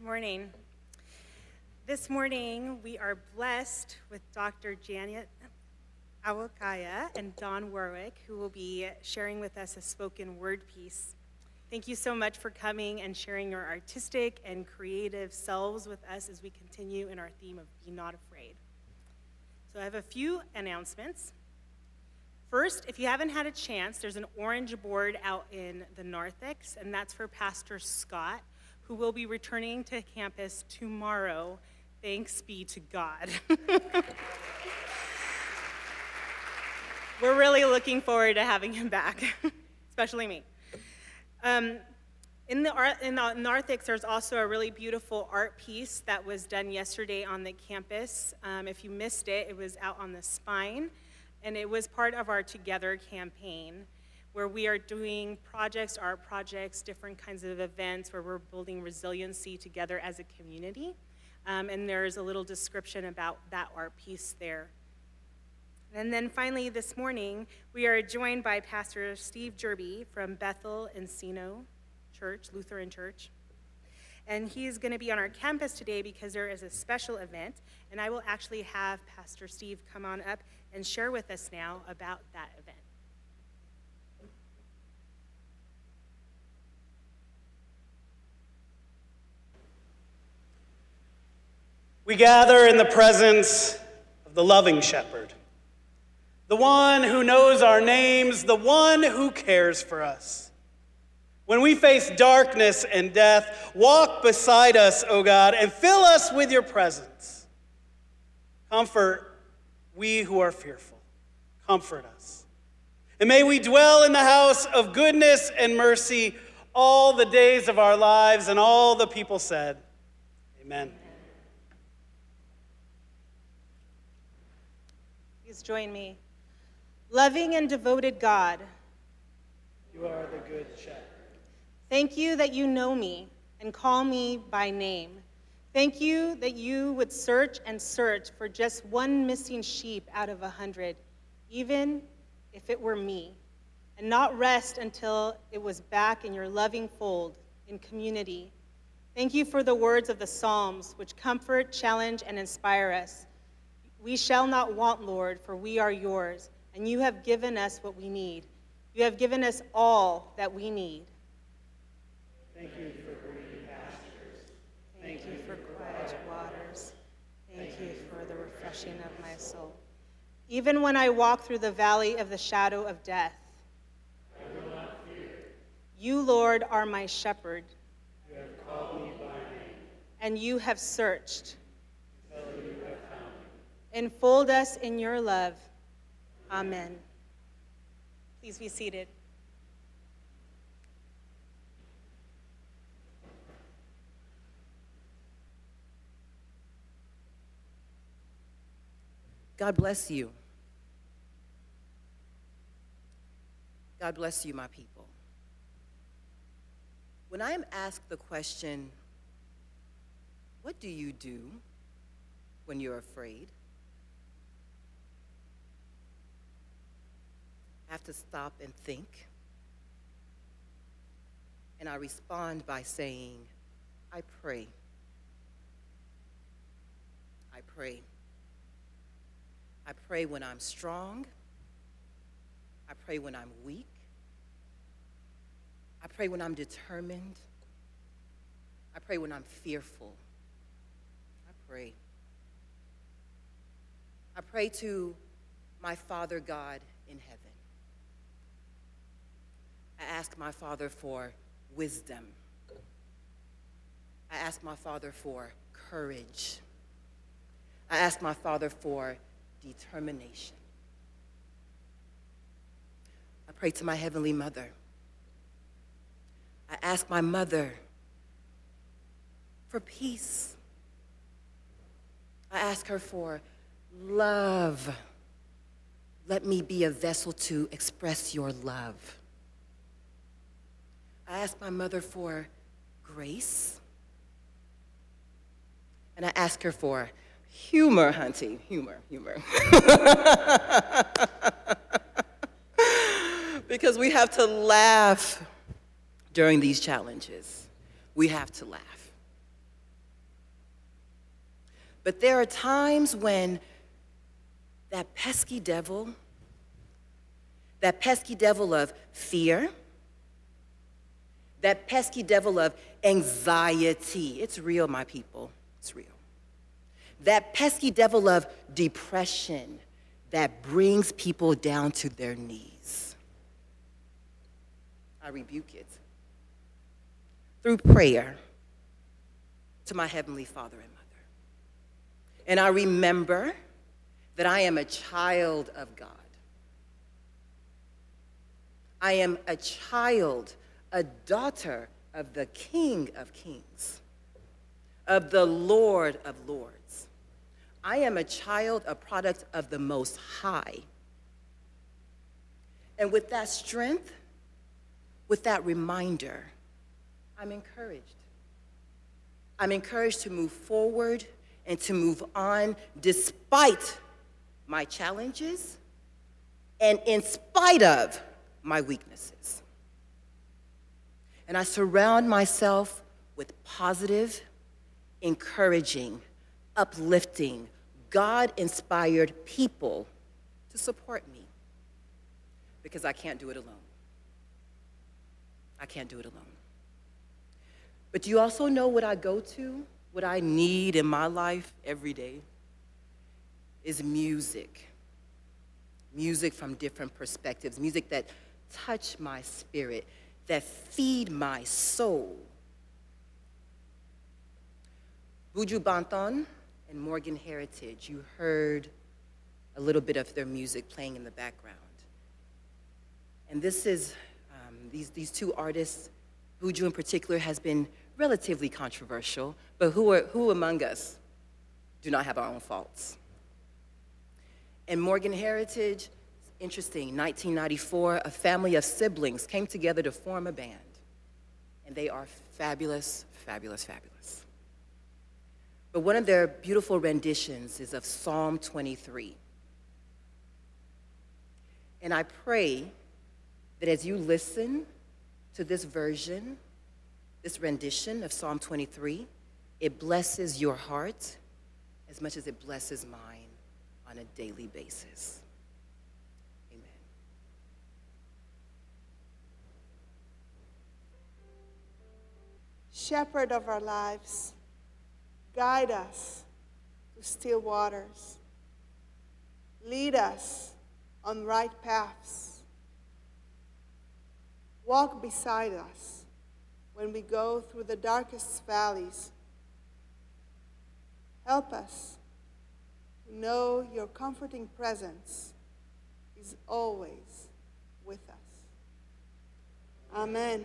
Good morning. This morning, we are blessed with Dr. Janet Awakaya and Don Warwick, who will be sharing with us a spoken word piece. Thank you so much for coming and sharing your artistic and creative selves with us as we continue in our theme of Be Not Afraid. So, I have a few announcements. First, if you haven't had a chance, there's an orange board out in the narthex, and that's for Pastor Scott who will be returning to campus tomorrow. Thanks be to God. We're really looking forward to having him back, especially me. Um, in the, art, in the narthex, there's also a really beautiful art piece that was done yesterday on the campus. Um, if you missed it, it was out on the spine, and it was part of our Together campaign where we are doing projects, art projects, different kinds of events where we're building resiliency together as a community. Um, and there's a little description about that art piece there. And then finally, this morning, we are joined by Pastor Steve Jerby from Bethel Encino Church, Lutheran Church. And he's going to be on our campus today because there is a special event. And I will actually have Pastor Steve come on up and share with us now about that event. We gather in the presence of the loving shepherd, the one who knows our names, the one who cares for us. When we face darkness and death, walk beside us, O God, and fill us with your presence. Comfort we who are fearful. Comfort us. And may we dwell in the house of goodness and mercy all the days of our lives. And all the people said, Amen. Please join me. Loving and devoted God, you are the good shepherd. Thank you that you know me and call me by name. Thank you that you would search and search for just one missing sheep out of a hundred, even if it were me, and not rest until it was back in your loving fold in community. Thank you for the words of the Psalms, which comfort, challenge, and inspire us. We shall not want, Lord, for we are yours, and you have given us what we need. You have given us all that we need. Thank you for green pastures. Thank, Thank you for quiet waters. Thank, Thank you for the refreshing of my soul. Even when I walk through the valley of the shadow of death, I will not fear. You, Lord, are my shepherd. You have called me by name. And you have searched Enfold us in your love. Amen. Please be seated. God bless you. God bless you, my people. When I am asked the question, what do you do when you're afraid? Have to stop and think. And I respond by saying, I pray. I pray. I pray when I'm strong. I pray when I'm weak. I pray when I'm determined. I pray when I'm fearful. I pray. I pray to my Father God in heaven. I ask my Father for wisdom. I ask my Father for courage. I ask my Father for determination. I pray to my Heavenly Mother. I ask my mother for peace. I ask her for love. Let me be a vessel to express your love. I asked my mother for grace. And I asked her for humor, Hunty. Humor, humor. because we have to laugh during these challenges. We have to laugh. But there are times when that pesky devil, that pesky devil of fear, that pesky devil of anxiety, it's real, my people, it's real. That pesky devil of depression that brings people down to their knees. I rebuke it through prayer to my Heavenly Father and Mother. And I remember that I am a child of God. I am a child, a daughter of the King of Kings, of the Lord of Lords. I am a child, a product of the Most High. And with that strength, with that reminder, I'm encouraged. I'm encouraged to move forward and to move on despite my challenges and in spite of my weaknesses. And I surround myself with positive, encouraging, uplifting, God inspired people to support me because I can't do it alone. I can't do it alone. But do you also know what I go to, what I need in my life every day? Is music. Music from different perspectives, music that touch my spirit, that feed my soul. Buju Banton and Morgan Heritage, you heard a little bit of their music playing in the background. And this is, um, these, these two artists, Buju in particular, has been relatively controversial, but who, are, who among us do not have our own faults? And Morgan Heritage, interesting, 1994, a family of siblings came together to form a band. And they are fabulous, fabulous, fabulous. But one of their beautiful renditions is of Psalm 23. And I pray that as you listen to this version, this rendition of Psalm 23, it blesses your heart as much as it blesses mine on a daily basis. Shepherd of our lives, guide us to still waters. Lead us on right paths. Walk beside us when we go through the darkest valleys. Help us to know your comforting presence is always with us. Amen.